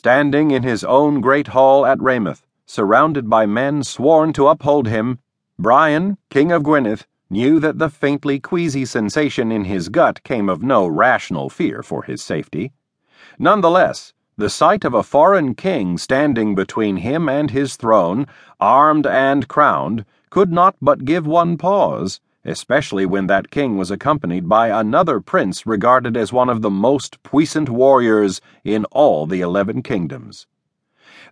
standing in his own great hall at Rhemuth, surrounded by men sworn to uphold him, Brion, King of Gwynedd, knew that the faintly queasy sensation in his gut came of no rational fear for his safety. Nonetheless, the sight of a foreign king standing between him and his throne, armed and crowned, could not but give one pause, especially when that king was accompanied by another prince regarded as one of the most puissant warriors in all the eleven kingdoms.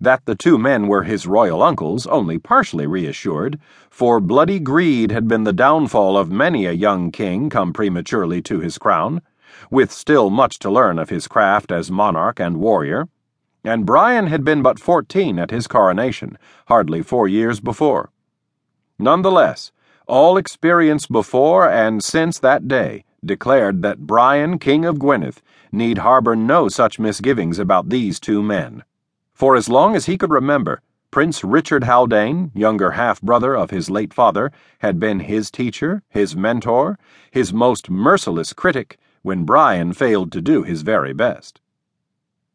That the two men were his royal uncles only partially reassured, for bloody greed had been the downfall of many a young king come prematurely to his crown with still much to learn of his craft as monarch and warrior, and Brion had been but fourteen at his coronation, hardly four years before. Nonetheless, all experience before and since that day declared that Brion, King of Gwynedd, need harbor no such misgivings about these two men. For as long as he could remember, Prince Richard Haldane, younger half brother of his late father, had been his teacher, his mentor, his most merciless critic, when Brion failed to do his very best.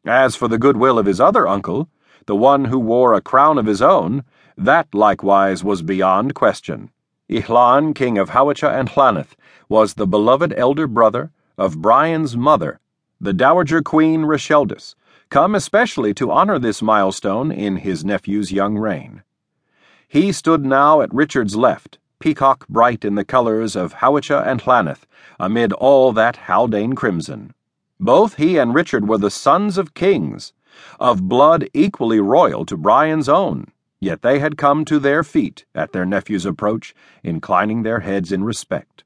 As for the goodwill of his other uncle, the one who wore a crown of his own, that likewise was beyond question. Ihlan, king of Howicce and Llannedd, was the beloved elder brother of Brion's mother, the Dowager Queen Richeldis, come especially to honor this milestone in his nephew's young reign. He stood now at Richard's left, peacock bright in the colors of Howicce and Llannedd, amid all that Haldane crimson. Both he and Richard were the sons of kings, of blood equally royal to Brion's own, yet they had come to their feet at their nephew's approach, inclining their heads in respect.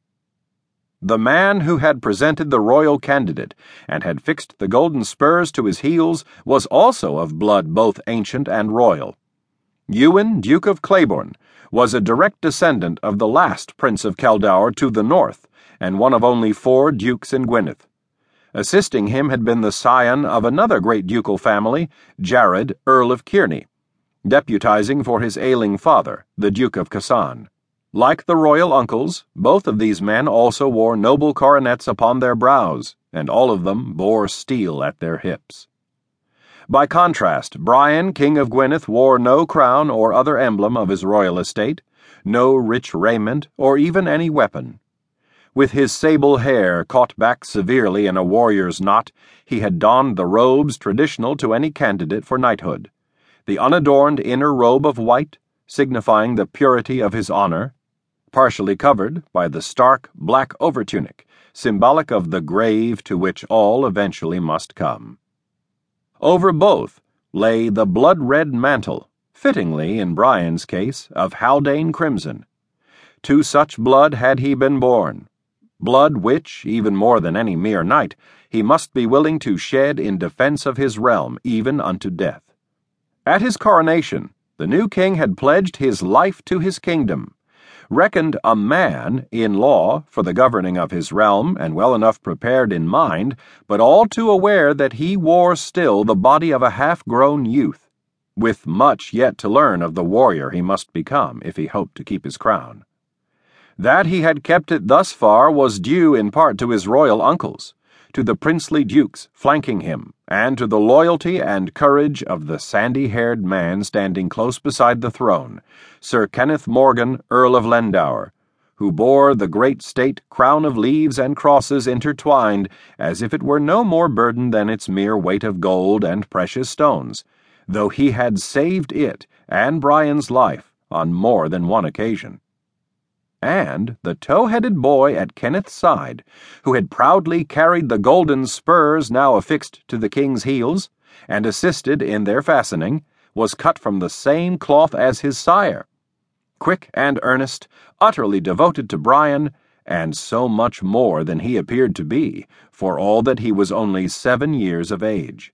The man who had presented the royal candidate and had fixed the golden spurs to his heels was also of blood both ancient and royal. Ewan, Duke of Claibourne, was a direct descendant of the last Prince of Caldauer to the north, and one of only four dukes in Gwynedd. Assisting him had been the scion of another great ducal family, Jared, Earl of Kierney, deputizing for his ailing father, the Duke of Cassan. Like the royal uncles, both of these men also wore noble coronets upon their brows, and all of them bore steel at their hips. By contrast, Brion, King of Gwynedd, wore no crown or other emblem of his royal estate, no rich raiment, or even any weapon. With his sable hair caught back severely in a warrior's knot, he had donned the robes traditional to any candidate for knighthood the unadorned inner robe of white, signifying the purity of his honor, partially covered by the stark black overtunic, symbolic of the grave to which all eventually must come. Over both lay the blood red mantle, fittingly, in Brion's case, of Haldane crimson. To such blood had he been born, blood which, even more than any mere knight, he must be willing to shed in defense of his realm, even unto death. At his coronation, the new king had pledged his life to his kingdom reckoned a man in law for the governing of his realm, and well enough prepared in mind, but all too aware that he wore still the body of a half grown youth, with much yet to learn of the warrior he must become if he hoped to keep his crown. That he had kept it thus far was due in part to his royal uncles to the princely dukes flanking him, and to the loyalty and courage of the sandy haired man standing close beside the throne, Sir Kenneth Morgan, Earl of Lendour, who bore the great state crown of leaves and crosses intertwined as if it were no more burden than its mere weight of gold and precious stones, though he had saved it and Brion's life on more than one occasion and the tow headed boy at Kenneth's side, who had proudly carried the golden spurs now affixed to the king's heels, and assisted in their fastening, was cut from the same cloth as his sire. Quick and earnest, utterly devoted to Brion, and so much more than he appeared to be, for all that he was only seven years of age.